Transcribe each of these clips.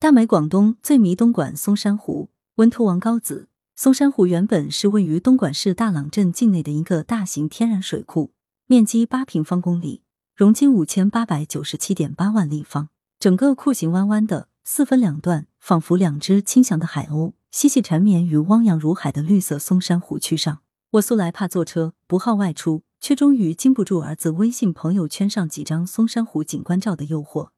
大美广东最迷东莞松山湖，文图王高子。松山湖原本是位于东莞市大朗镇境内的一个大型天然水库，面积八平方公里，容积五千八百九十七点八万立方。整个库形弯弯的，四分两段，仿佛两只轻翔的海鸥，嬉戏缠绵于汪洋如海的绿色松山湖区上。我素来怕坐车，不好外出，却终于经不住儿子微信朋友圈上几张松山湖景观照的诱惑，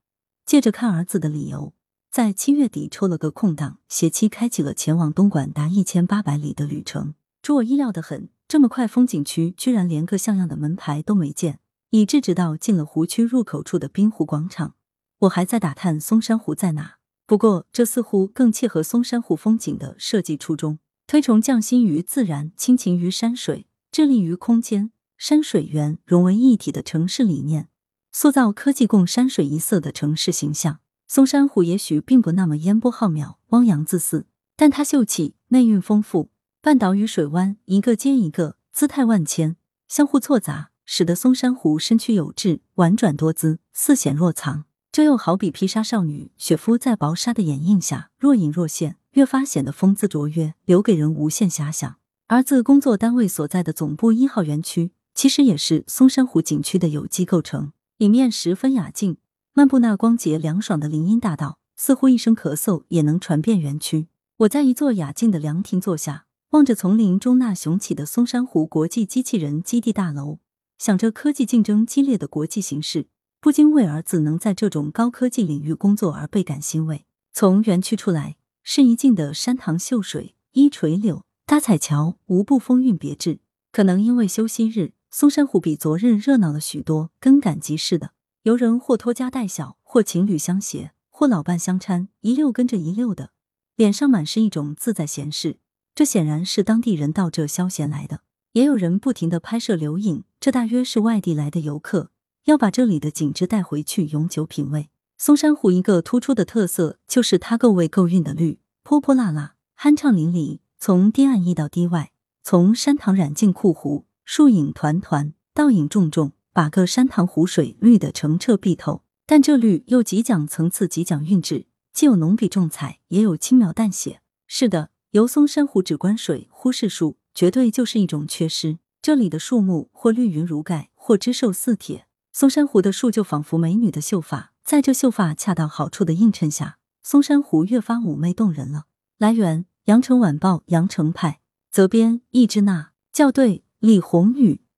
借着看儿子的理由。在七月底抽了个空档，携妻开启了前往东莞达一千八百里的旅程。出我意料的很，这么快风景区居然连个像样的门牌都没见，以致直到进了湖区入口处的滨湖广场，我还在打探松山湖在哪。不过，这似乎更切合松山湖风景的设计初衷，推崇匠心于自然、亲情于山水、致力于空间、山水园融为一体的城市理念，塑造科技共山水一色的城市形象。松山湖也许并不那么烟波浩渺、汪洋恣肆，但它秀气、内蕴丰富，半岛与水湾一个接一个，姿态万千，相互错杂，使得松山湖身躯有致、婉转多姿、似显若藏。这又好比披纱少女雪肤在薄纱的掩映下若隐若现，越发显得风姿卓约，留给人无限遐想。而自工作单位所在的总部一号园区，其实也是松山湖景区的有机构成，里面十分雅静。漫步那光洁凉爽的林荫大道，似乎一声咳嗽也能传遍园区。我在一座雅静的凉亭坐下，望着丛林中那雄起的松山湖国际机器人基地大楼，想着科技竞争激烈的国际形势，不禁为儿子能在这种高科技领域工作而倍感欣慰。从园区出来，是一径的山塘秀水、依垂柳、搭彩桥，无不风韵别致。可能因为休息日，松山湖比昨日热闹了许多，更赶集市的。游人或拖家带小，或情侣相携，或老伴相搀，一溜跟着一溜的，脸上满是一种自在闲适。这显然是当地人到这消闲来的。也有人不停的拍摄留影，这大约是外地来的游客，要把这里的景致带回去永久品味。松山湖一个突出的特色就是它够味够韵的绿，泼泼辣辣，酣畅淋漓，从堤岸溢到堤外，从山塘染进库湖，树影团团，倒影重重。把个山塘湖水绿得澄澈碧透，但这绿又极讲层次，极讲韵致，既有浓笔重彩，也有轻描淡写。是的，游松山湖只观水，忽视树，绝对就是一种缺失。这里的树木或绿云如盖，或枝瘦似铁。松山湖的树就仿佛美女的秀发，在这秀发恰到好处的映衬下，松山湖越发妩媚动人了。来源：羊城晚报羊城派，责编：易之娜，校对：李红宇。